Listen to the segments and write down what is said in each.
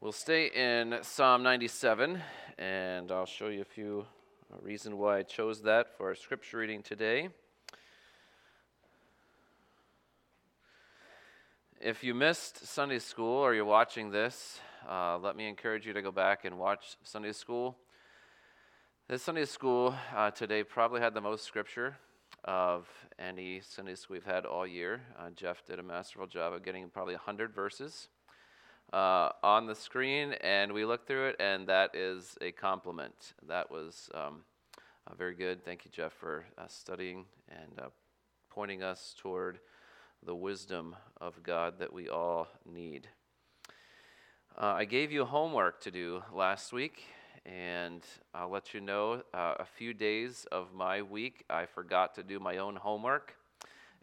We'll stay in Psalm 97, and I'll show you a few uh, reasons why I chose that for our scripture reading today. If you missed Sunday school or you're watching this, uh, let me encourage you to go back and watch Sunday school. This Sunday school uh, today probably had the most scripture of any Sunday school we've had all year. Uh, Jeff did a masterful job of getting probably 100 verses uh, on the screen, and we looked through it, and that is a compliment. That was um, uh, very good. Thank you, Jeff, for uh, studying and uh, pointing us toward the wisdom of God that we all need. Uh, I gave you homework to do last week, and I'll let you know uh, a few days of my week I forgot to do my own homework.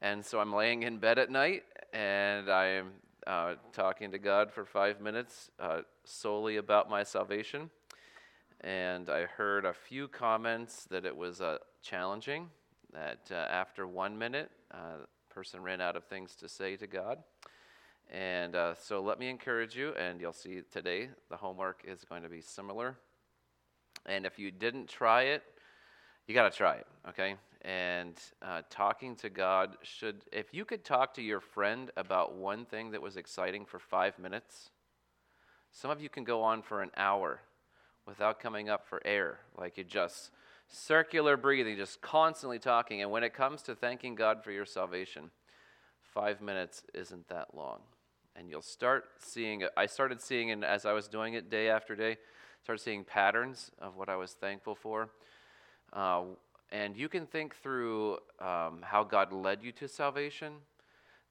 And so I'm laying in bed at night and I'm uh, talking to God for five minutes uh, solely about my salvation. And I heard a few comments that it was uh, challenging, that uh, after one minute, uh, person ran out of things to say to God. And uh, so let me encourage you, and you'll see today the homework is going to be similar. And if you didn't try it, you got to try it, okay? And uh, talking to God should, if you could talk to your friend about one thing that was exciting for five minutes, some of you can go on for an hour without coming up for air. Like you just circular breathing, just constantly talking. And when it comes to thanking God for your salvation, five minutes isn't that long. And you'll start seeing, I started seeing, and as I was doing it day after day, started seeing patterns of what I was thankful for. Uh, and you can think through um, how God led you to salvation,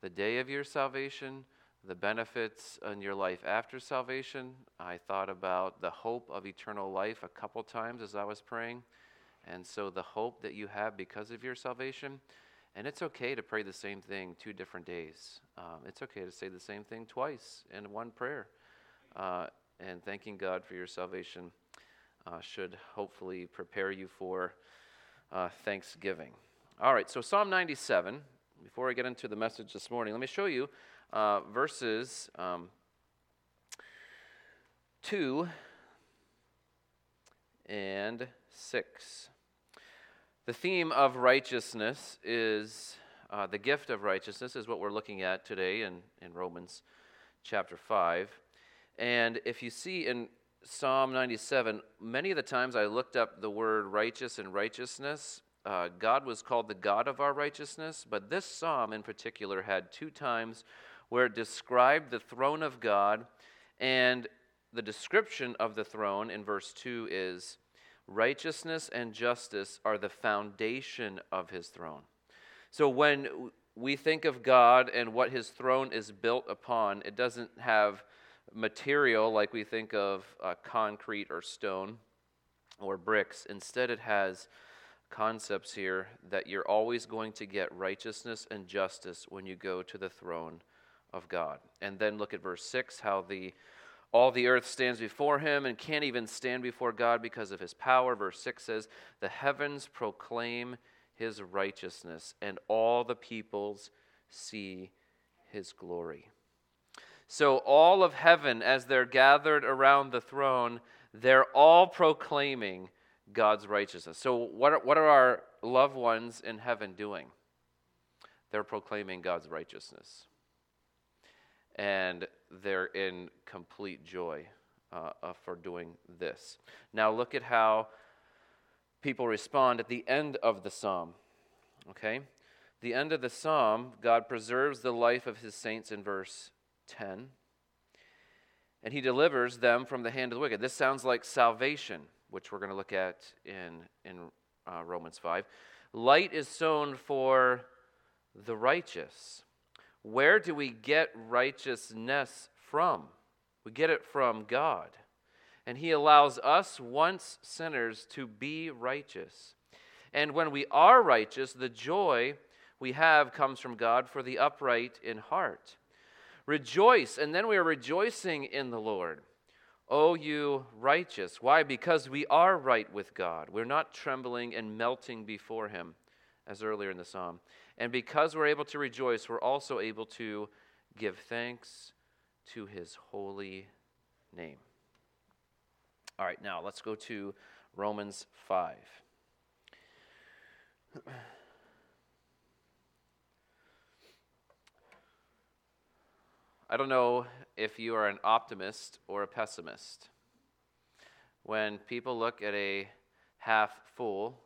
the day of your salvation, the benefits in your life after salvation. I thought about the hope of eternal life a couple times as I was praying. And so the hope that you have because of your salvation. And it's okay to pray the same thing two different days. Um, it's okay to say the same thing twice in one prayer. Uh, and thanking God for your salvation uh, should hopefully prepare you for uh, thanksgiving. All right, so Psalm 97, before I get into the message this morning, let me show you uh, verses um, 2 and 6. The theme of righteousness is uh, the gift of righteousness, is what we're looking at today in, in Romans chapter 5. And if you see in Psalm 97, many of the times I looked up the word righteous and righteousness. Uh, God was called the God of our righteousness, but this psalm in particular had two times where it described the throne of God, and the description of the throne in verse 2 is righteousness and justice are the foundation of his throne. So when we think of God and what his throne is built upon, it doesn't have material like we think of uh, concrete or stone or bricks. Instead, it has concepts here that you're always going to get righteousness and justice when you go to the throne of God. And then look at verse 6 how the all the earth stands before him and can't even stand before God because of his power. Verse 6 says, The heavens proclaim his righteousness, and all the peoples see his glory. So, all of heaven, as they're gathered around the throne, they're all proclaiming God's righteousness. So, what are, what are our loved ones in heaven doing? They're proclaiming God's righteousness. And they're in complete joy uh, uh, for doing this. Now, look at how people respond at the end of the psalm. Okay? The end of the psalm, God preserves the life of his saints in verse 10. And he delivers them from the hand of the wicked. This sounds like salvation, which we're going to look at in, in uh, Romans 5. Light is sown for the righteous. Where do we get righteousness from? We get it from God. And he allows us, once sinners, to be righteous. And when we are righteous, the joy we have comes from God for the upright in heart. Rejoice, and then we are rejoicing in the Lord. O you righteous. Why? Because we are right with God. We're not trembling and melting before Him, as earlier in the psalm. And because we're able to rejoice, we're also able to give thanks to His holy name. All right, now let's go to Romans 5. I don't know if you are an optimist or a pessimist. When people look at a half full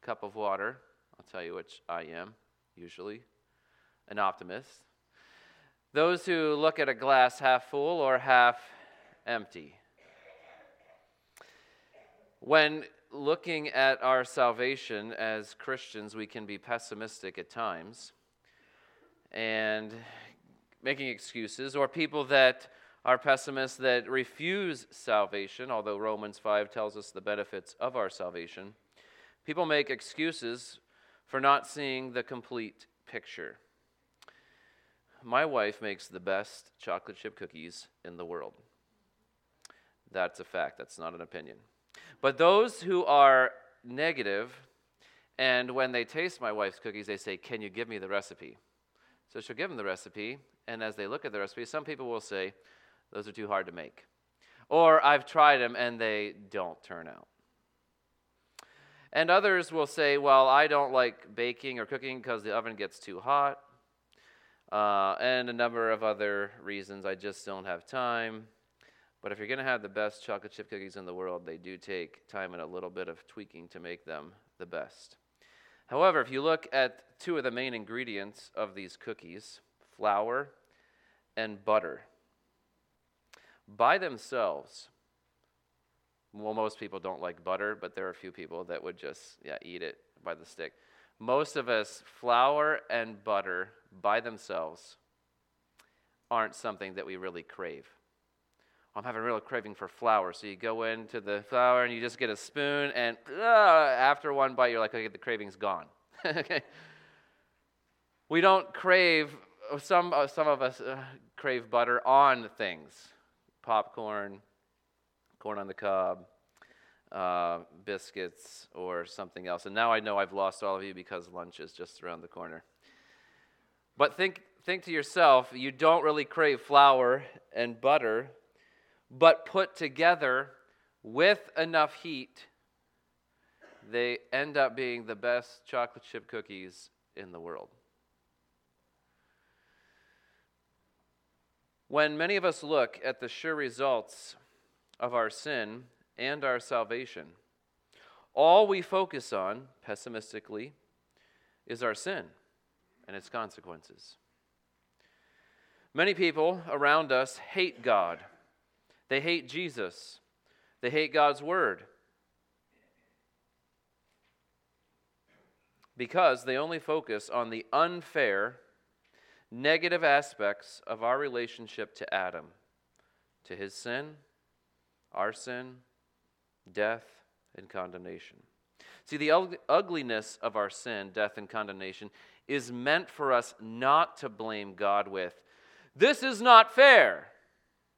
cup of water, I'll tell you which I am, usually, an optimist. Those who look at a glass half full or half empty. When looking at our salvation as Christians, we can be pessimistic at times and making excuses, or people that are pessimists that refuse salvation, although Romans 5 tells us the benefits of our salvation. People make excuses for not seeing the complete picture. My wife makes the best chocolate chip cookies in the world. That's a fact, that's not an opinion. But those who are negative, and when they taste my wife's cookies, they say, Can you give me the recipe? So she'll give them the recipe, and as they look at the recipe, some people will say, Those are too hard to make. Or I've tried them and they don't turn out. And others will say, Well, I don't like baking or cooking because the oven gets too hot. Uh, and a number of other reasons. I just don't have time. But if you're going to have the best chocolate chip cookies in the world, they do take time and a little bit of tweaking to make them the best. However, if you look at two of the main ingredients of these cookies, flour and butter, by themselves, well, most people don't like butter, but there are a few people that would just yeah, eat it by the stick. Most of us, flour and butter by themselves aren't something that we really crave. I'm having a real craving for flour. So you go into the flour and you just get a spoon, and uh, after one bite, you're like, okay, the craving's gone. okay. We don't crave, some, uh, some of us uh, crave butter on things popcorn, corn on the cob, uh, biscuits, or something else. And now I know I've lost all of you because lunch is just around the corner. But think, think to yourself, you don't really crave flour and butter but put together with enough heat, they end up being the best chocolate chip cookies in the world. When many of us look at the sure results of our sin and our salvation, all we focus on, pessimistically, is our sin and its consequences. Many people around us hate God they hate Jesus, they hate God's word. Because they only focus on the unfair, negative aspects of our relationship to Adam, to his sin, our sin, death, and condemnation. See, the ugliness of our sin, death, and condemnation is meant for us not to blame God with. This is not fair.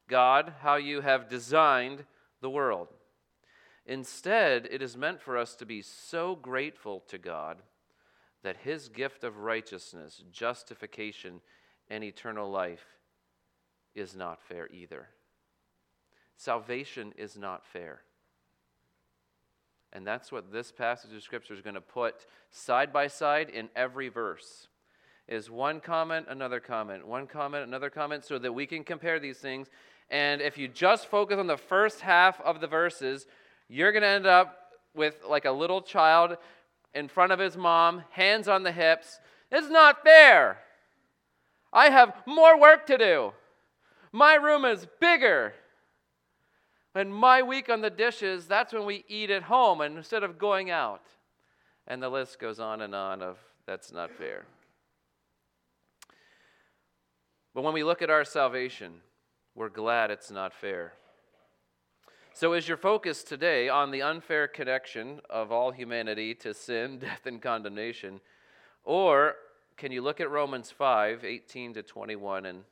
God, how you have designed the world. Instead, it is meant for us to be so grateful to God that His gift of righteousness, justification, and eternal life is not fair either. Salvation is not fair. And that's what this passage of Scripture is going to put side by side in every verse. Is one comment, another comment, one comment, another comment, so that we can compare these things and if you just focus on the first half of the verses, you're going to end up with like a little child in front of his mom, hands on the hips. It's not fair. I have more work to do. My room is bigger. And my week on the dishes, that's when we eat at home instead of going out. And the list goes on and on of that's not fair. But when we look at our salvation, we're glad it's not fair. So, is your focus today on the unfair connection of all humanity to sin, death, and condemnation? Or can you look at Romans 5 18 to 21 and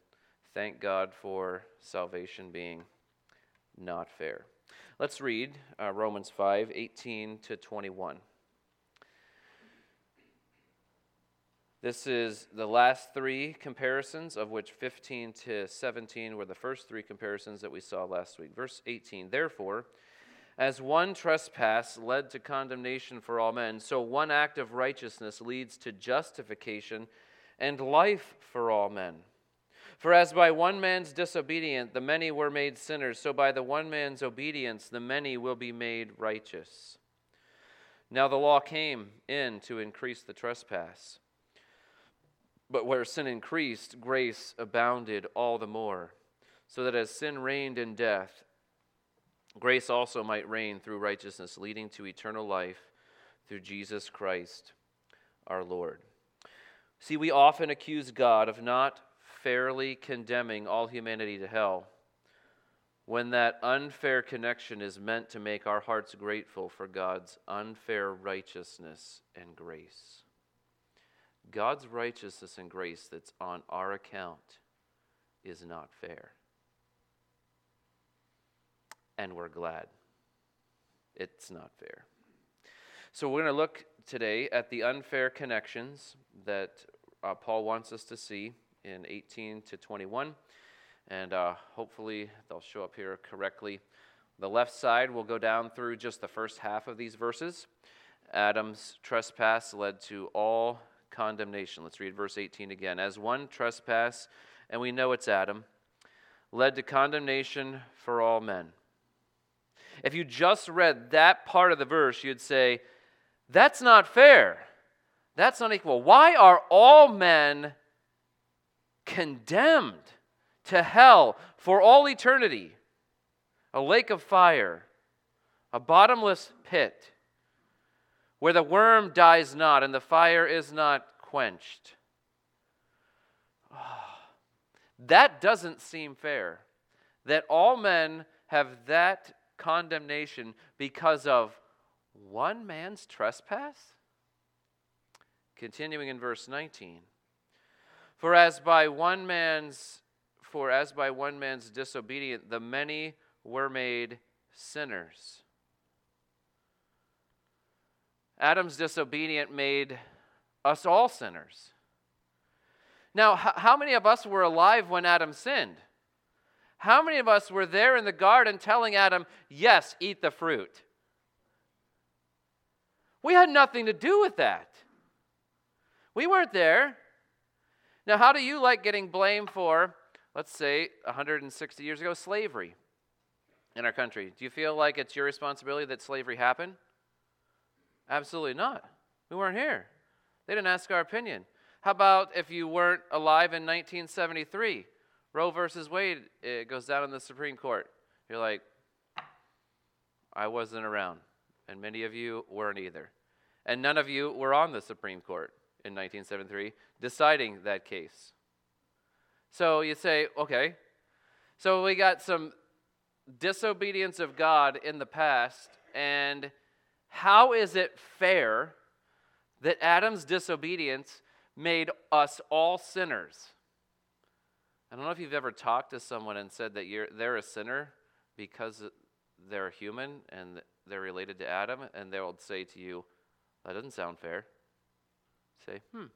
thank God for salvation being not fair? Let's read uh, Romans 5 18 to 21. This is the last three comparisons, of which 15 to 17 were the first three comparisons that we saw last week. Verse 18 Therefore, as one trespass led to condemnation for all men, so one act of righteousness leads to justification and life for all men. For as by one man's disobedience the many were made sinners, so by the one man's obedience the many will be made righteous. Now the law came in to increase the trespass. But where sin increased, grace abounded all the more, so that as sin reigned in death, grace also might reign through righteousness, leading to eternal life through Jesus Christ our Lord. See, we often accuse God of not fairly condemning all humanity to hell when that unfair connection is meant to make our hearts grateful for God's unfair righteousness and grace. God's righteousness and grace that's on our account is not fair. And we're glad it's not fair. So we're going to look today at the unfair connections that uh, Paul wants us to see in 18 to 21. And uh, hopefully they'll show up here correctly. The left side will go down through just the first half of these verses. Adam's trespass led to all condemnation. Let's read verse 18 again. As one trespass, and we know it's Adam, led to condemnation for all men. If you just read that part of the verse, you'd say, that's not fair. That's not equal. Why are all men condemned to hell for all eternity? A lake of fire, a bottomless pit where the worm dies not and the fire is not quenched. Oh, that doesn't seem fair. That all men have that condemnation because of one man's trespass? Continuing in verse 19. For as by one man's for as by one man's disobedience the many were made sinners. Adam's disobedience made us all sinners. Now, how many of us were alive when Adam sinned? How many of us were there in the garden telling Adam, yes, eat the fruit? We had nothing to do with that. We weren't there. Now, how do you like getting blamed for, let's say, 160 years ago, slavery in our country? Do you feel like it's your responsibility that slavery happened? Absolutely not. We weren't here. They didn't ask our opinion. How about if you weren't alive in 1973? Roe versus Wade, it goes down in the Supreme Court. You're like, I wasn't around, and many of you weren't either. And none of you were on the Supreme Court in 1973 deciding that case. So you say, okay, so we got some disobedience of God in the past, and how is it fair that Adam's disobedience made us all sinners? I don't know if you've ever talked to someone and said that you're, they're a sinner because they're human and they're related to Adam, and they'll say to you, That doesn't sound fair. Say, hmm,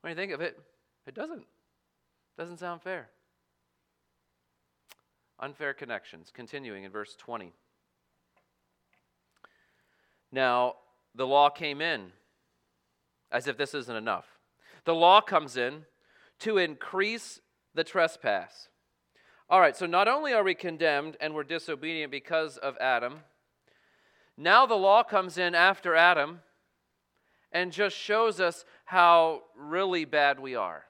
when you think of it, it doesn't. It Doesn't sound fair. Unfair connections. Continuing in verse 20. Now, the law came in as if this isn't enough. The law comes in to increase the trespass. All right, so not only are we condemned and we're disobedient because of Adam, now the law comes in after Adam and just shows us how really bad we are.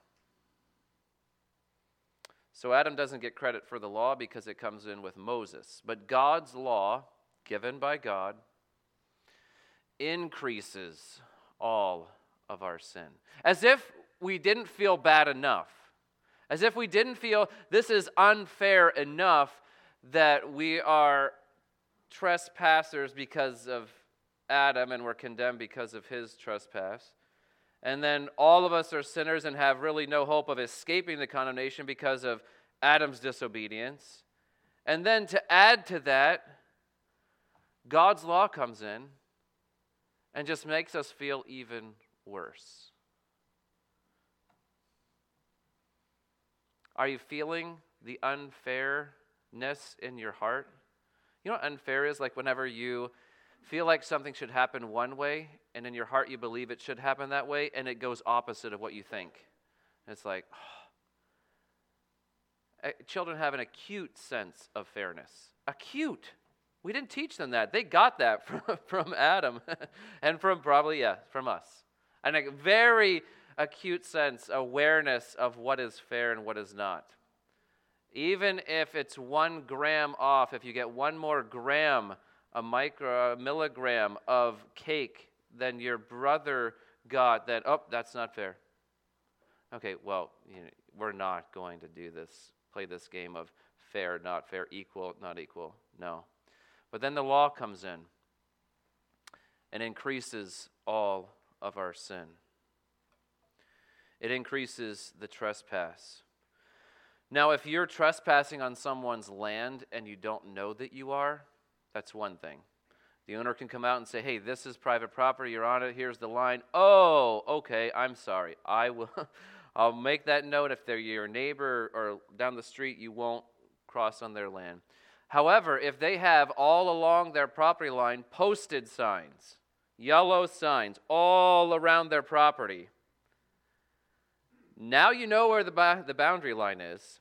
So Adam doesn't get credit for the law because it comes in with Moses. But God's law, given by God, increases all of our sin. As if we didn't feel bad enough. As if we didn't feel this is unfair enough that we are trespassers because of Adam and we're condemned because of his trespass. And then all of us are sinners and have really no hope of escaping the condemnation because of Adam's disobedience. And then to add to that, God's law comes in and just makes us feel even worse. Are you feeling the unfairness in your heart? You know what unfair is? Like whenever you feel like something should happen one way, and in your heart you believe it should happen that way, and it goes opposite of what you think. It's like, oh. children have an acute sense of fairness. Acute. We didn't teach them that. They got that from, from Adam and from probably, yeah, from us. And a very acute sense, awareness of what is fair and what is not. Even if it's one gram off, if you get one more gram, a micro, a milligram of cake than your brother got, then, oh, that's not fair. Okay, well, you know, we're not going to do this, play this game of fair, not fair, equal, not equal. No. But then the law comes in and increases all of our sin. It increases the trespass. Now, if you're trespassing on someone's land and you don't know that you are, that's one thing. The owner can come out and say, "Hey, this is private property. You're on it. Here's the line." Oh, okay. I'm sorry. I will. I'll make that note. If they're your neighbor or down the street, you won't cross on their land. However, if they have all along their property line posted signs, yellow signs all around their property, now you know where the, ba- the boundary line is.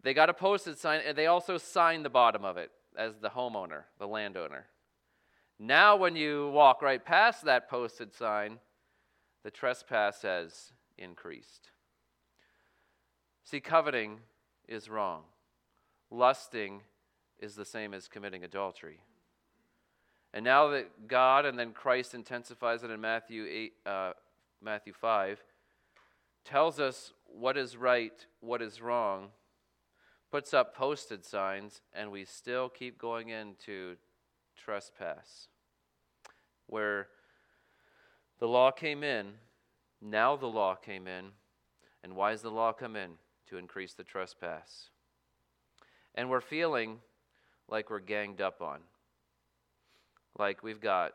They got a posted sign, and they also signed the bottom of it as the homeowner, the landowner. Now, when you walk right past that posted sign, the trespass has increased. See, coveting is wrong, lusting is the same as committing adultery. And now that God and then Christ intensifies it in Matthew 8, uh, Matthew 5, tells us what is right, what is wrong, puts up posted signs, and we still keep going into trespass. Where the law came in, now the law came in, and why does the law come in? To increase the trespass. And we're feeling like we're ganged up on, like we've got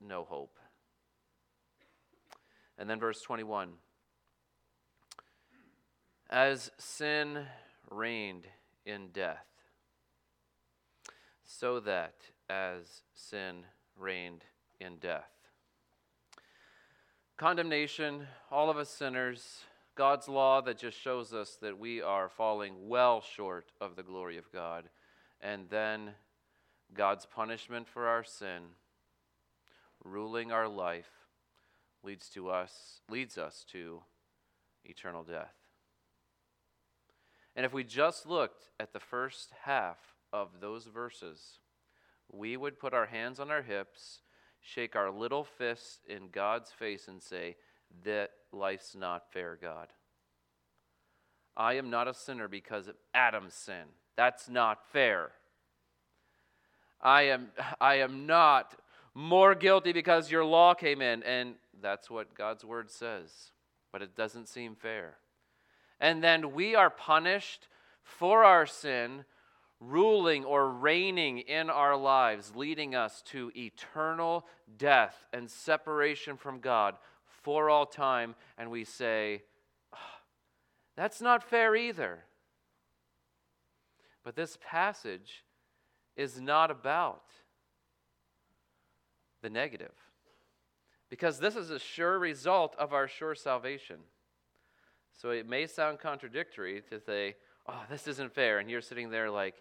no hope. And then verse 21 As sin reigned in death, so that as sin reigned in death. Condemnation, all of us sinners, God's law that just shows us that we are falling well short of the glory of God and then God's punishment for our sin ruling our life leads to us leads us to eternal death. And if we just looked at the first half of those verses, we would put our hands on our hips, shake our little fists in God's face, and say, That life's not fair, God. I am not a sinner because of Adam's sin. That's not fair. I am, I am not more guilty because your law came in. And that's what God's word says. But it doesn't seem fair. And then we are punished for our sin, ruling or reigning in our lives, leading us to eternal death and separation from God for all time. And we say, oh, that's not fair either. But this passage is not about the negative. Because this is a sure result of our sure salvation. So it may sound contradictory to say, oh, this isn't fair. And you're sitting there like,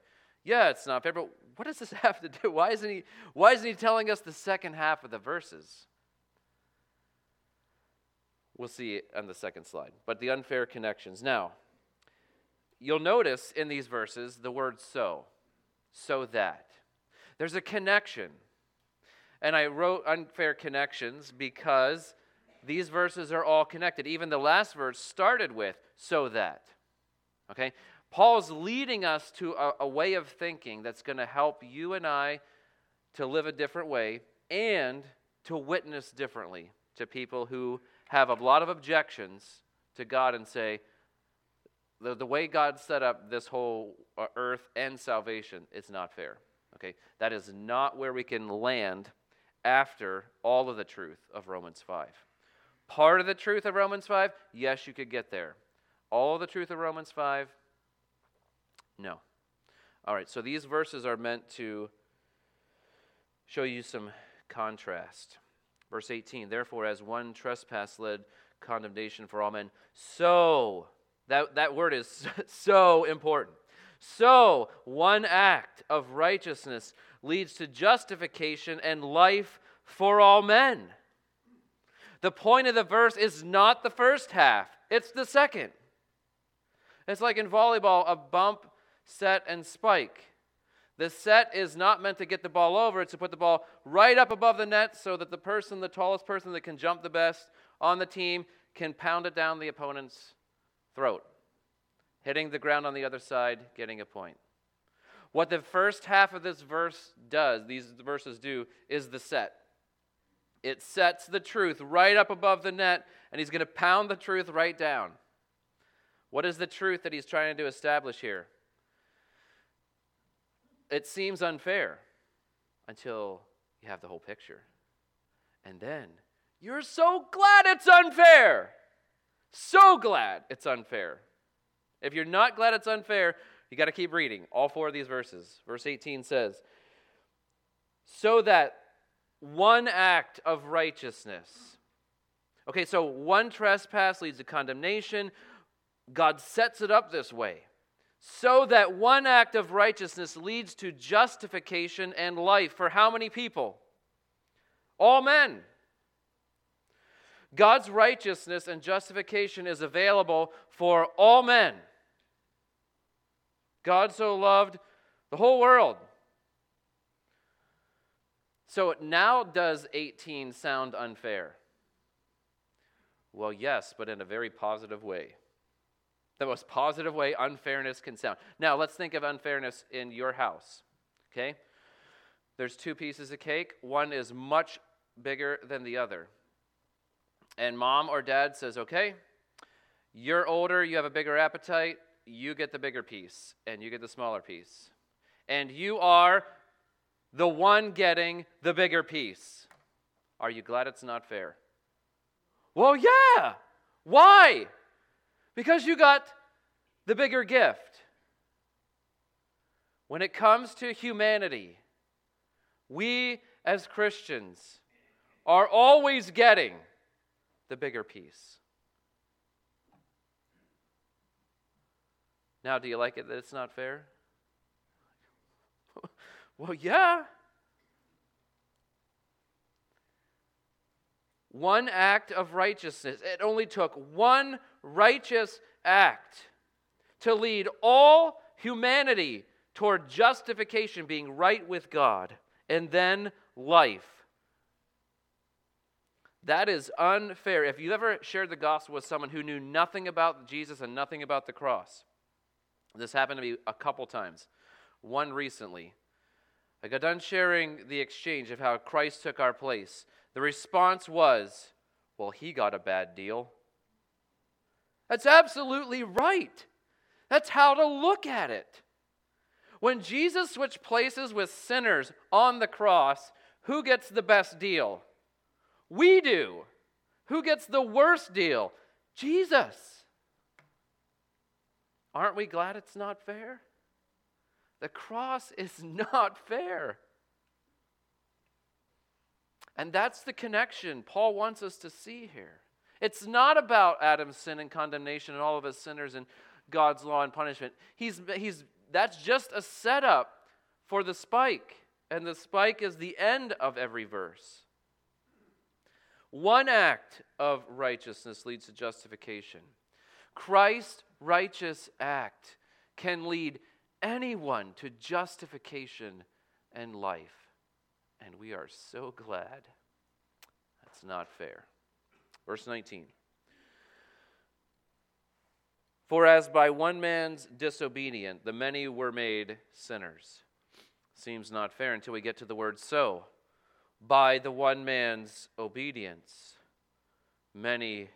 yeah, it's not fair, but what does this have to do? Why isn't he, why isn't he telling us the second half of the verses? We'll see on the second slide. But the unfair connections. Now, you'll notice in these verses the word so so that. There's a connection. And I wrote unfair connections because these verses are all connected. Even the last verse started with so that. Okay? Paul's leading us to a, a way of thinking that's going to help you and I to live a different way and to witness differently to people who have a lot of objections to God and say, the, the way God set up this whole uh, earth and salvation is not fair. Okay? That is not where we can land after all of the truth of Romans 5. Part of the truth of Romans 5, yes, you could get there. All the truth of Romans 5, No. All right, so these verses are meant to show you some contrast. Verse 18, therefore, as one trespass led condemnation for all men, so, that, that word is so important. So, one act of righteousness leads to justification and life for all men. The point of the verse is not the first half, it's the second. It's like in volleyball a bump, set, and spike. The set is not meant to get the ball over, it's to put the ball right up above the net so that the person, the tallest person that can jump the best on the team, can pound it down the opponent's throat, hitting the ground on the other side, getting a point. What the first half of this verse does, these verses do, is the set. It sets the truth right up above the net, and he's going to pound the truth right down. What is the truth that he's trying to establish here? It seems unfair until you have the whole picture. And then you're so glad it's unfair. So glad it's unfair. If you're not glad it's unfair, you got to keep reading all four of these verses. Verse 18 says, So that one act of righteousness. Okay, so one trespass leads to condemnation. God sets it up this way so that one act of righteousness leads to justification and life for how many people? All men. God's righteousness and justification is available for all men. God so loved the whole world. So now does 18 sound unfair? Well, yes, but in a very positive way the most positive way unfairness can sound. Now, let's think of unfairness in your house. Okay? There's two pieces of cake. One is much bigger than the other. And mom or dad says, okay, you're older, you have a bigger appetite, you get the bigger piece, and you get the smaller piece. And you are the one getting the bigger piece. Are you glad it's not fair? Well, yeah. Why? Because you got the bigger gift. When it comes to humanity, we as Christians are always getting the bigger piece. Now, do you like it that it's not fair? well, yeah. One act of righteousness. It only took one righteous act to lead all humanity toward justification, being right with God, and then life. That is unfair. If you ever shared the gospel with someone who knew nothing about Jesus and nothing about the cross, this happened to me a couple times. One recently. I got done sharing the exchange of how Christ took our place. The response was, Well, he got a bad deal. That's absolutely right. That's how to look at it. When Jesus switched places with sinners on the cross, who gets the best deal? We do. Who gets the worst deal? Jesus. Aren't we glad it's not fair? The cross is not fair. And that's the connection Paul wants us to see here. It's not about Adam's sin and condemnation and all of us sinners and God's law and punishment. He's, he's, that's just a setup for the spike. And the spike is the end of every verse. One act of righteousness leads to justification. Christ's righteous act can lead anyone to justification and life. And we are so glad. That's not fair. Verse 19. For as by one man's disobedience the many were made sinners. Seems not fair until we get to the word so. By the one man's obedience, many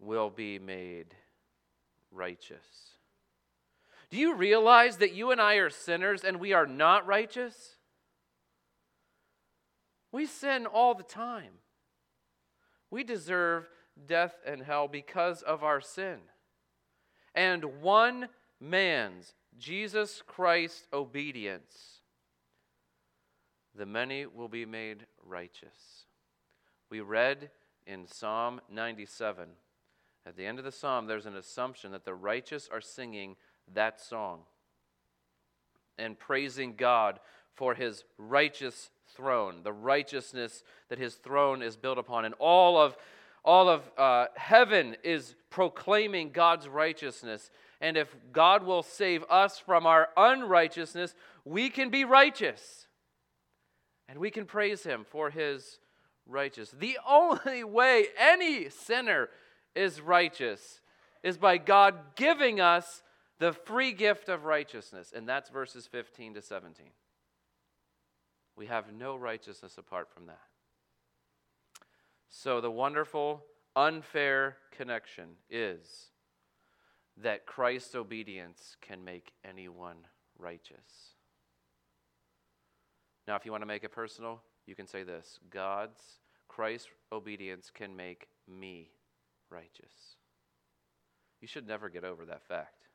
will be made righteous. Do you realize that you and I are sinners and we are not righteous? We sin all the time. We deserve death and hell because of our sin. And one man's Jesus Christ obedience, the many will be made righteous. We read in Psalm 97. At the end of the psalm, there's an assumption that the righteous are singing that song and praising God for his righteous throne, the righteousness that his throne is built upon. And all of, all of uh, heaven is proclaiming God's righteousness. And if God will save us from our unrighteousness, we can be righteous. And we can praise him for his righteousness. The only way any sinner is righteous is by God giving us the free gift of righteousness. And that's verses 15 to 17. We have no righteousness apart from that. So the wonderful, unfair connection is that Christ's obedience can make anyone righteous. Now, if you want to make it personal, you can say this God's, Christ's obedience can make me righteous. You should never get over that fact.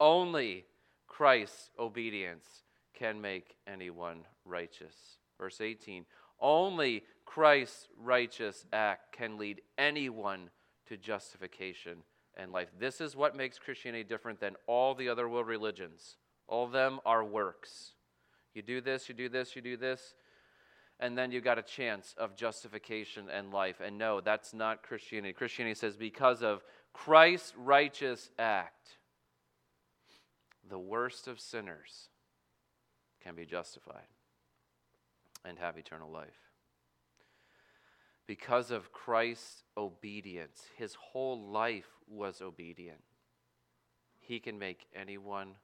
Only Christ's obedience can make anyone righteous. Verse 18 Only Christ's righteous act can lead anyone to justification and life. This is what makes Christianity different than all the other world religions. All of them are works. You do this, you do this, you do this, and then you got a chance of justification and life. And no, that's not Christianity. Christianity says because of Christ's righteous act, the worst of sinners can be justified and have eternal life. Because of Christ's obedience, his whole life was obedient. He can make anyone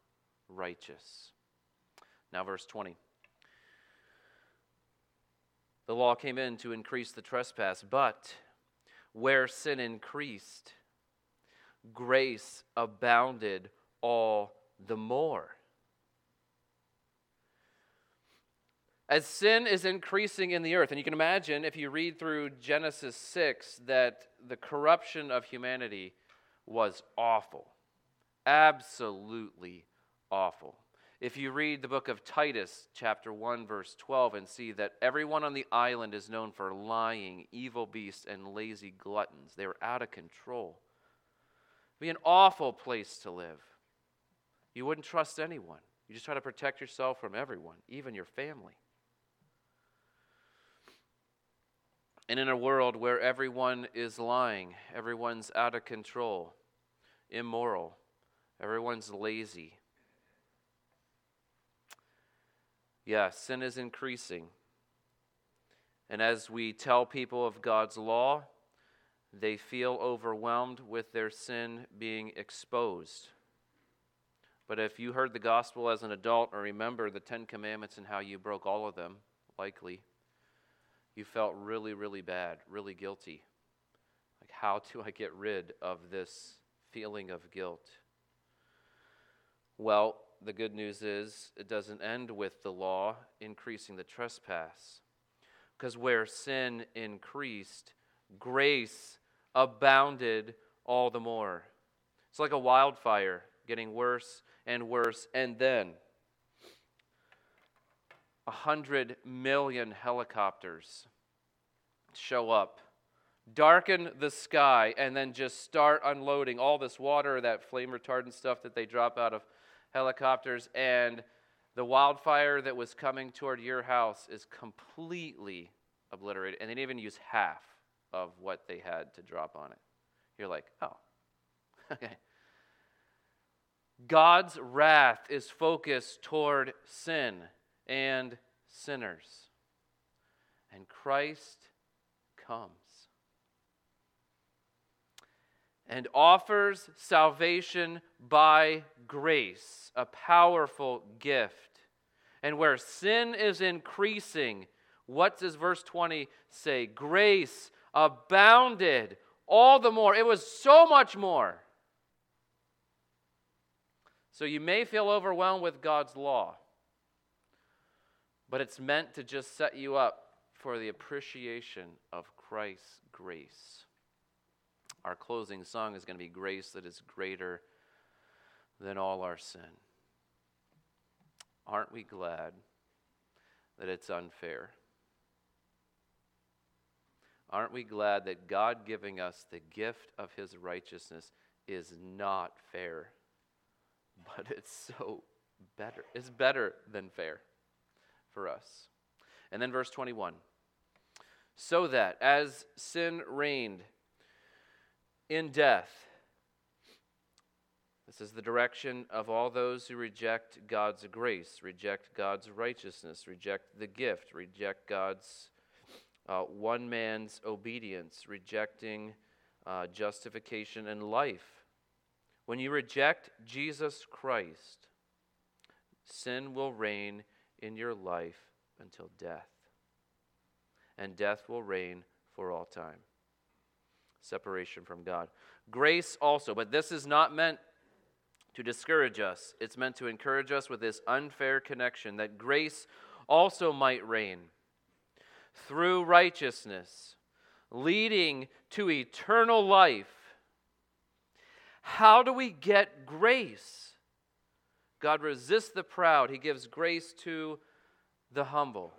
righteous. Now, verse 20. The law came in to increase the trespass, but where sin increased, grace abounded all the more. As sin is increasing in the earth, and you can imagine if you read through Genesis 6 that the corruption of humanity was awful. Absolutely awful. If you read the book of Titus, chapter 1, verse 12, and see that everyone on the island is known for lying, evil beasts, and lazy gluttons, they were out of control. It'd be an awful place to live. You wouldn't trust anyone. You just try to protect yourself from everyone, even your family. And in a world where everyone is lying, everyone's out of control, immoral, everyone's lazy, Yeah, sin is increasing. And as we tell people of God's law, they feel overwhelmed with their sin being exposed. But if you heard the gospel as an adult or remember the Ten Commandments and how you broke all of them, likely, you felt really, really bad, really guilty. Like, how do I get rid of this feeling of guilt? Well, the good news is it doesn't end with the law increasing the trespass. Because where sin increased, grace abounded all the more. It's like a wildfire getting worse and worse. And then a hundred million helicopters show up, darken the sky, and then just start unloading all this water, that flame retardant stuff that they drop out of helicopters, and the wildfire that was coming toward your house is completely obliterated. And they didn't even use half of what they had to drop on it. You're like, oh, okay. God's wrath is focused toward sin and sinners. And Christ comes and offers salvation by grace, a powerful gift. And where sin is increasing, what does verse 20 say? Grace abounded all the more. It was so much more. So you may feel overwhelmed with God's law, but it's meant to just set you up for the appreciation of Christ's grace. Our closing song is going to be Grace That Is Greater than all our sin. Aren't we glad that it's unfair? Aren't we glad that God giving us the gift of his righteousness is not fair, but it's so better. It's better than fair for us. And then verse 21 so that as sin reigned in death, this is the direction of all those who reject God's grace, reject God's righteousness, reject the gift, reject God's uh, one man's obedience, rejecting uh, justification and life. When you reject Jesus Christ, sin will reign in your life until death. And death will reign for all time. Separation from God. Grace also, but this is not meant to discourage us. It's meant to encourage us with this unfair connection that grace also might reign through righteousness, leading to eternal life. How do we get grace? God resists the proud, He gives grace to the humble.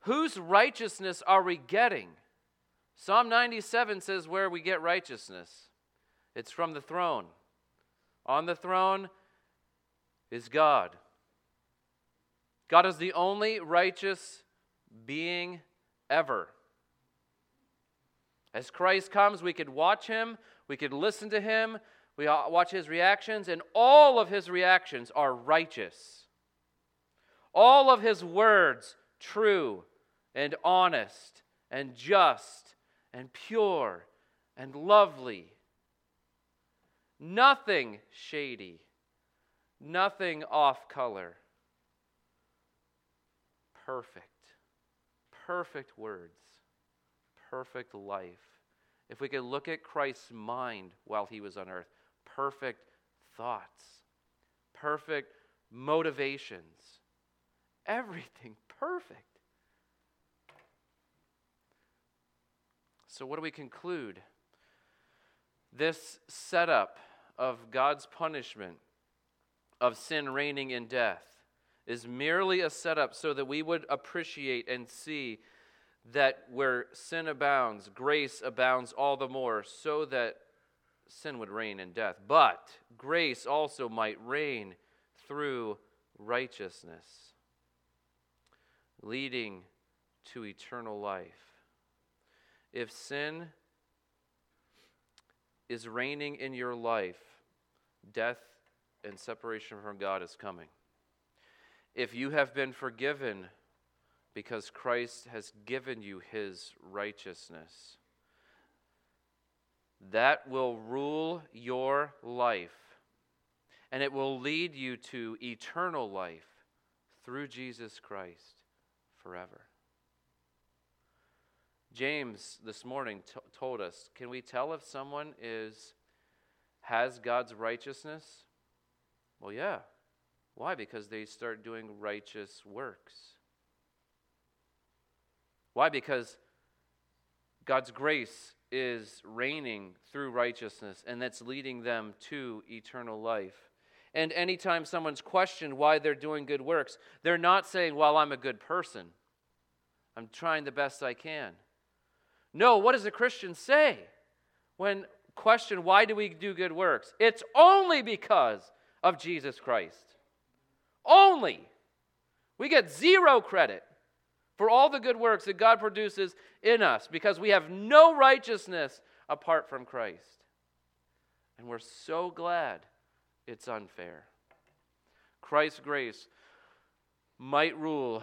Whose righteousness are we getting? Psalm 97 says where we get righteousness it's from the throne. On the throne is God. God is the only righteous being ever. As Christ comes, we could watch him, we could listen to him, we watch his reactions, and all of his reactions are righteous. All of his words true and honest and just and pure and lovely. Nothing shady, nothing off color. Perfect perfect words, perfect life. If we could look at Christ's mind while he was on earth, perfect thoughts, perfect motivations, everything perfect. So, what do we conclude? This setup of God's punishment of sin reigning in death is merely a setup so that we would appreciate and see that where sin abounds, grace abounds all the more, so that sin would reign in death. But grace also might reign through righteousness, leading to eternal life. If sin is reigning in your life, death and separation from God is coming if you have been forgiven because Christ has given you his righteousness. That will rule your life, and it will lead you to eternal life through Jesus Christ forever. James this morning t- told us, can we tell if someone is has God's righteousness? Well, yeah. Why? Because they start doing righteous works. Why? Because God's grace is reigning through righteousness, and that's leading them to eternal life. And anytime someone's questioned why they're doing good works, they're not saying, Well, I'm a good person. I'm trying the best I can. No, what does a Christian say when questioned, Why do we do good works? It's only because of Jesus Christ. Only. We get zero credit for all the good works that God produces in us because we have no righteousness apart from Christ. And we're so glad it's unfair. Christ's grace might rule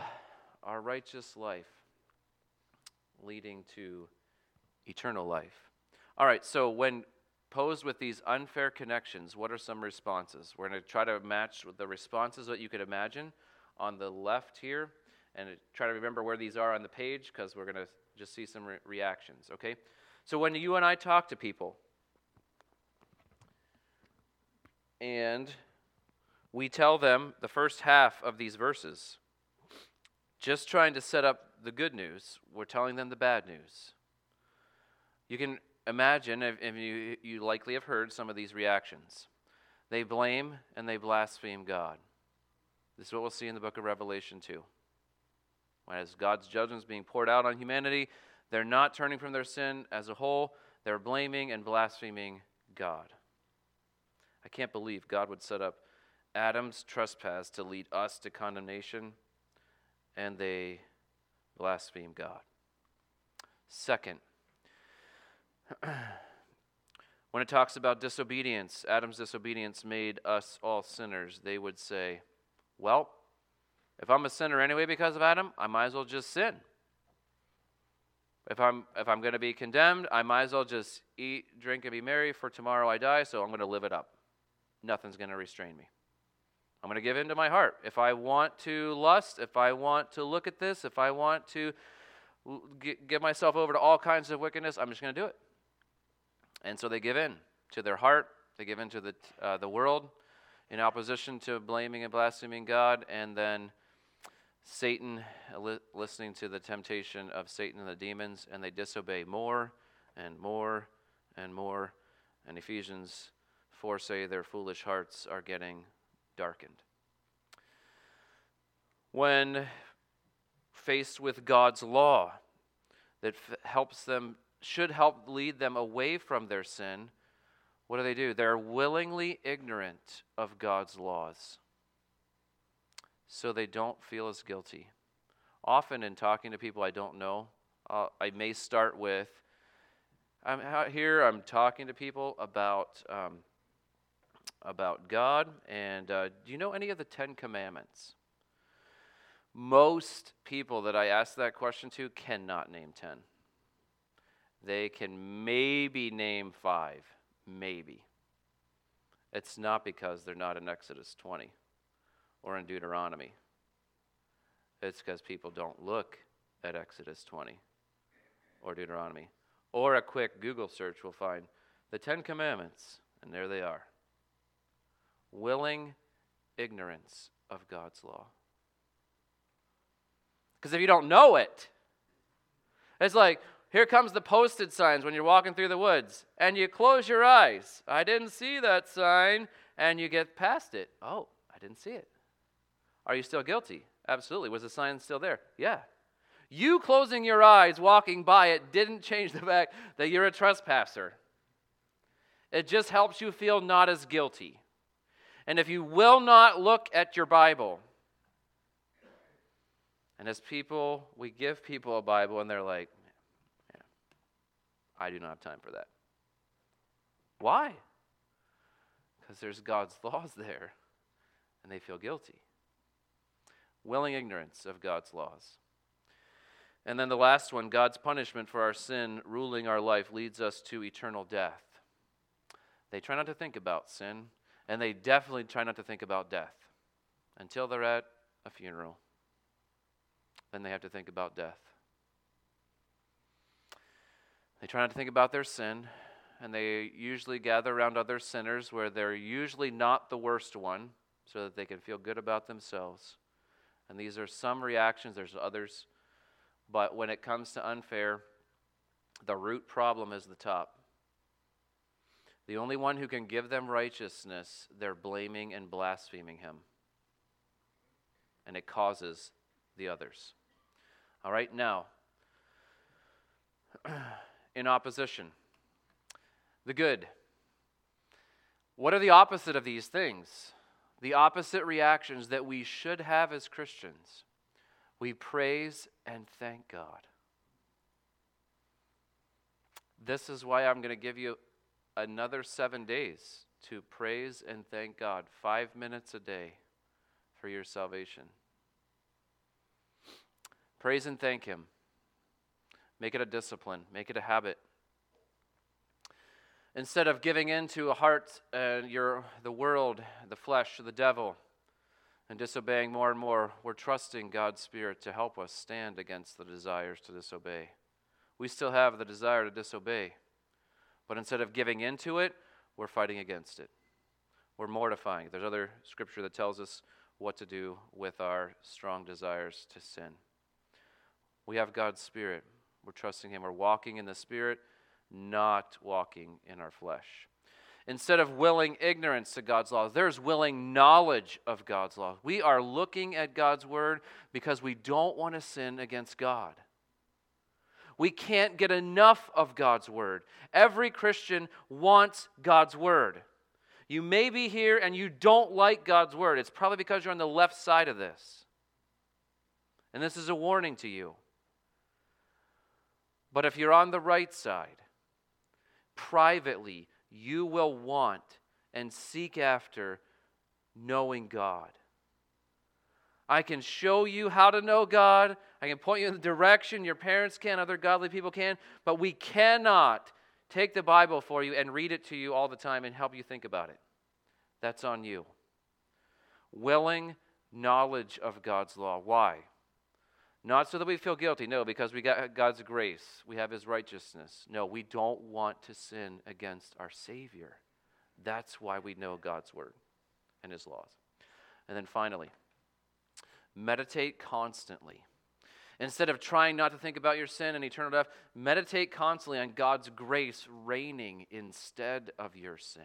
our righteous life, leading to eternal life. All right, so when posed with these unfair connections, what are some responses? We're going to try to match the responses that you could imagine on the left here and try to remember where these are on the page because we're going to just see some re- reactions, okay? So when you and I talk to people and we tell them the first half of these verses, just trying to set up the good news, we're telling them the bad news. You can imagine, if, if you, you likely have heard some of these reactions. They blame and they blaspheme God. This is what we'll see in the book of Revelation 2. As God's judgment is being poured out on humanity, they're not turning from their sin as a whole, they're blaming and blaspheming God. I can't believe God would set up Adam's trespass to lead us to condemnation, and they blaspheme God. Second, when it talks about disobedience, Adam's disobedience made us all sinners, they would say, well, if I'm a sinner anyway because of Adam, I might as well just sin. If I'm if I'm going to be condemned, I might as well just eat, drink, and be merry, for tomorrow I die, so I'm going to live it up. Nothing's going to restrain me. I'm going to give in to my heart. If I want to lust, if I want to look at this, if I want to give myself over to all kinds of wickedness, I'm just going to do it. And so they give in to their heart, they give in to the, uh, the world in opposition to blaming and blaspheming God, and then Satan, li- listening to the temptation of Satan and the demons, and they disobey more and more and more. And Ephesians 4 say their foolish hearts are getting darkened. When faced with God's law that f- helps them, should help lead them away from their sin, what do they do? They're willingly ignorant of God's laws so they don't feel as guilty. Often, in talking to people I don't know, uh, I may start with I'm out here, I'm talking to people about, um, about God, and uh, do you know any of the Ten Commandments? Most people that I ask that question to cannot name 10. They can maybe name five, maybe. It's not because they're not in Exodus 20 or in Deuteronomy. It's because people don't look at Exodus 20 or Deuteronomy. Or a quick Google search will find the Ten Commandments, and there they are. Willing ignorance of God's law. Because if you don't know it, it's like, here comes the posted signs when you're walking through the woods, and you close your eyes. I didn't see that sign, and you get past it. Oh, I didn't see it. Are you still guilty? Absolutely. Was the sign still there? Yeah. You closing your eyes, walking by it, didn't change the fact that you're a trespasser. It just helps you feel not as guilty. And if you will not look at your Bible, and as people, we give people a Bible and they're like, I do not have time for that. Why? Because there's God's laws there and they feel guilty willing ignorance of God's laws. And then the last one God's punishment for our sin ruling our life leads us to eternal death. They try not to think about sin, and they definitely try not to think about death until they're at a funeral. Then they have to think about death. They try not to think about their sin, and they usually gather around other sinners where they're usually not the worst one so that they can feel good about themselves. And these are some reactions, there's others. But when it comes to unfair, the root problem is the top. The only one who can give them righteousness, they're blaming and blaspheming him. And it causes the others. All right, now, in opposition, the good. What are the opposite of these things? the opposite reactions that we should have as Christians. We praise and thank God. This is why I'm going to give you another seven days to praise and thank God, five minutes a day for your salvation. Praise and thank Him. Make it a discipline, make it a habit. Instead of giving in to a heart and your, the world, the flesh, the devil, and disobeying more and more, we're trusting God's Spirit to help us stand against the desires to disobey. We still have the desire to disobey, but instead of giving into it, we're fighting against it. We're mortifying. There's other scripture that tells us what to do with our strong desires to sin. We have God's Spirit. We're trusting Him. We're walking in the Spirit not walking in our flesh. Instead of willing ignorance to God's laws, there's willing knowledge of God's laws. We are looking at God's word because we don't want to sin against God. We can't get enough of God's word. Every Christian wants God's word. You may be here and you don't like God's word. It's probably because you're on the left side of this. And this is a warning to you. But if you're on the right side, privately, you will want and seek after knowing God. I can show you how to know God. I can point you in the direction your parents can, other godly people can, but we cannot take the Bible for you and read it to you all the time and help you think about it. That's on you. Willing knowledge of God's law. Why? Not so that we feel guilty. No, because we got God's grace. We have His righteousness. No, we don't want to sin against our Savior. That's why we know God's Word and His laws. And then finally, meditate constantly. Instead of trying not to think about your sin and eternal death, meditate constantly on God's grace reigning instead of your sin.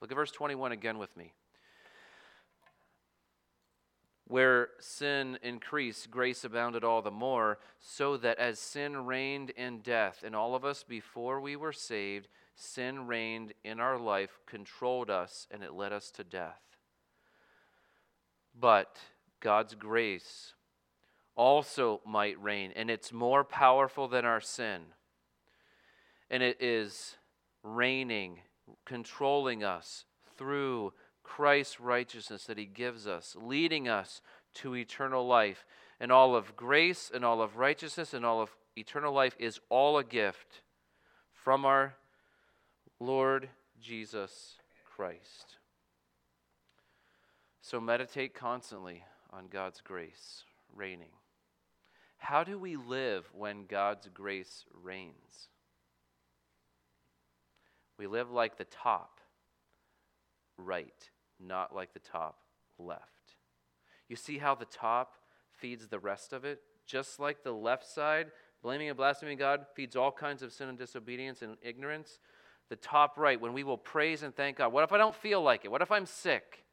Look at verse 21 again with me. Where sin increased, grace abounded all the more, so that as sin reigned in death in all of us before we were saved, sin reigned in our life, controlled us, and it led us to death. But God's grace also might reign, and it's more powerful than our sin. And it is reigning, controlling us through Christ's righteousness that He gives us, leading us to eternal life. And all of grace and all of righteousness and all of eternal life is all a gift from our Lord Jesus Christ. So meditate constantly on God's grace reigning. How do we live when God's grace reigns? We live like the top right, not like the top left. You see how the top feeds the rest of it? Just like the left side, blaming and blaspheming God, feeds all kinds of sin and disobedience and ignorance. The top right, when we will praise and thank God. What if I don't feel like it? What if I'm sick?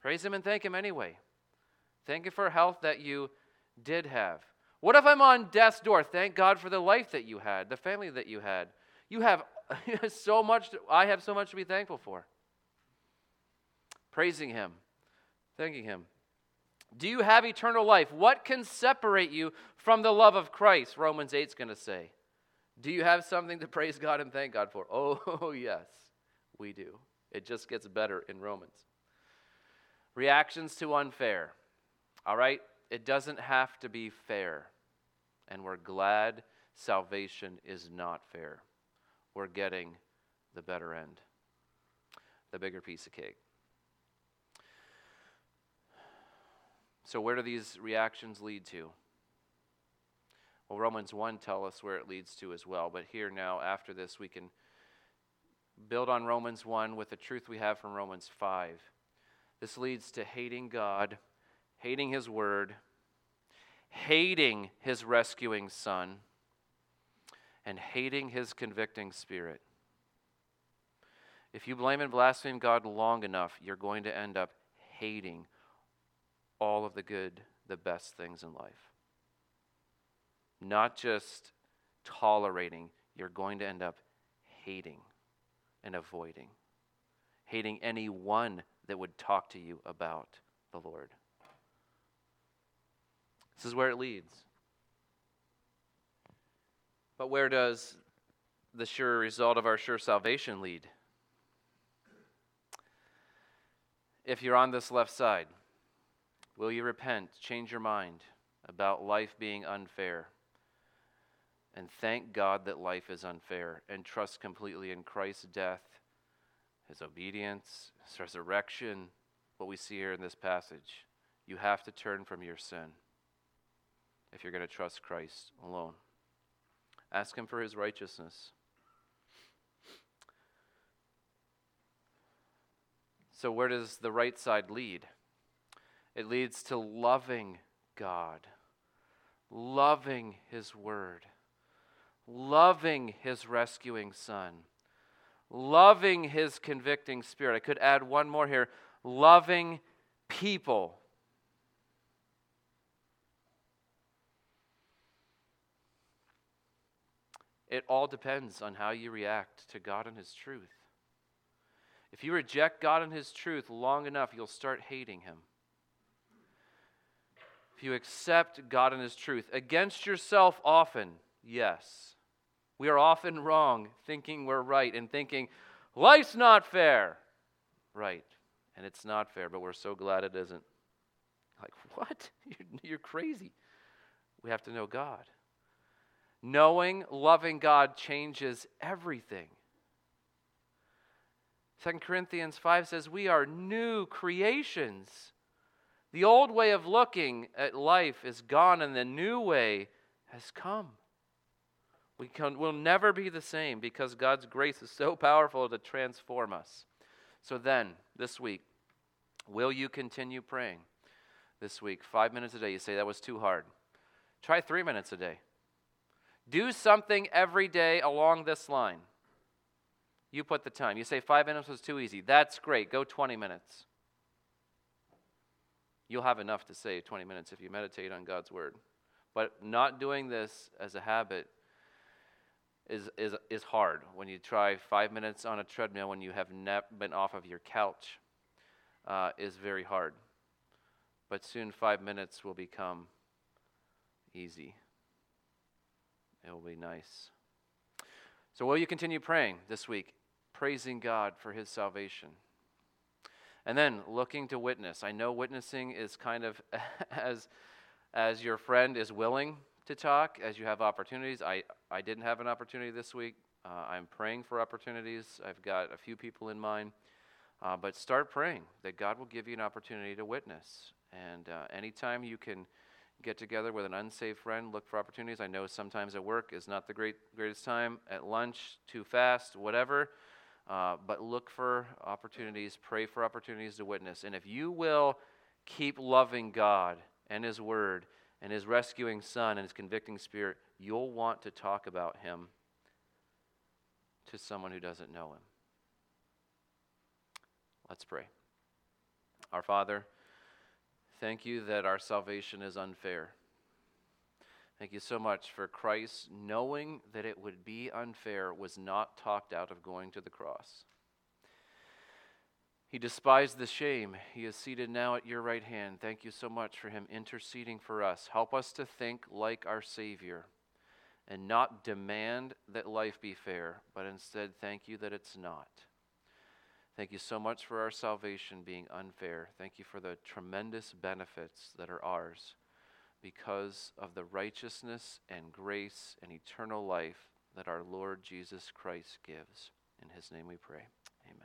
Praise Him and thank Him anyway. Thank you for health that you did have. What if I'm on death's door? Thank God for the life that you had, the family that you had. You have so much, to, I have so much to be thankful for. Praising Him, thanking Him. Do you have eternal life? What can separate you from the love of Christ? Romans 8 is going to say. Do you have something to praise God and thank God for? Oh, yes, we do. It just gets better in Romans. Reactions to unfair. All right? It doesn't have to be fair. And we're glad salvation is not fair. We're getting the better end, the bigger piece of cake. So, where do these reactions lead to? Well, Romans 1 tell us where it leads to as well. But here now, after this, we can build on Romans 1 with the truth we have from Romans 5. This leads to hating God hating his word, hating his rescuing son, and hating his convicting spirit. If you blame and blaspheme God long enough, you're going to end up hating all of the good, the best things in life. Not just tolerating, you're going to end up hating and avoiding. Hating anyone that would talk to you about the Lord. This is where it leads. But where does the sure result of our sure salvation lead? If you're on this left side, will you repent, change your mind about life being unfair, and thank God that life is unfair, and trust completely in Christ's death, his obedience, his resurrection, what we see here in this passage? You have to turn from your sin if you're going to trust Christ alone. Ask Him for His righteousness. So, where does the right side lead? It leads to loving God, loving His Word, loving His rescuing Son, loving his convicting spirit. I could add one more here loving people. It all depends on how you react to God and His truth. If you reject God and His truth long enough, you'll start hating Him. You accept God and His truth against yourself often, yes. We are often wrong, thinking we're right and thinking, life's not fair. Right. And it's not fair, but we're so glad it isn't. Like, what? You're crazy. We have to know God. Knowing, loving God changes everything. 2 Corinthians 5 says, We are new creations. The old way of looking at life is gone, and the new way has come. We can, will never be the same because God's grace is so powerful to transform us. So then, this week, will you continue praying? This week, five minutes a day. You say that was too hard. Try three minutes a day. Do something every day along this line. You put the time. You say five minutes was too easy. That's great. Go 20 minutes. You'll have enough to say 20 minutes if you meditate on God's word. But not doing this as a habit is, is, is hard. When you try five minutes on a treadmill when you have never been off of your couch uh, is very hard. But soon five minutes will become easy. It will be nice. So will you continue praying this week praising god for his salvation and then looking to witness i know witnessing is kind of as as your friend is willing to talk as you have opportunities. I, I didn't have an opportunity this week. Uh, I'm praying for opportunities. I've got a few people in mind. Uh, but start praying that God will give you an opportunity to witness. And uh, anytime you can get together with an unsaved friend, look for opportunities. I know sometimes at work is not the great, greatest time, at lunch, too fast, whatever. Uh, but look for opportunities, pray for opportunities to witness. And if you will keep loving God and His Word, and his rescuing son and his convicting spirit, you'll want to talk about him to someone who doesn't know him. Let's pray. Our Father, thank you that our salvation is unfair. Thank you so much for Christ, knowing that it would be unfair, was not talked out of going to the cross. He despised the shame. He is seated now at your right hand. Thank you so much for him interceding for us. Help us to think like our Savior and not demand that life be fair, but instead thank you that it's not. Thank you so much for our salvation being unfair. Thank you for the tremendous benefits that are ours because of the righteousness and grace and eternal life that our Lord Jesus Christ gives. In his name we pray.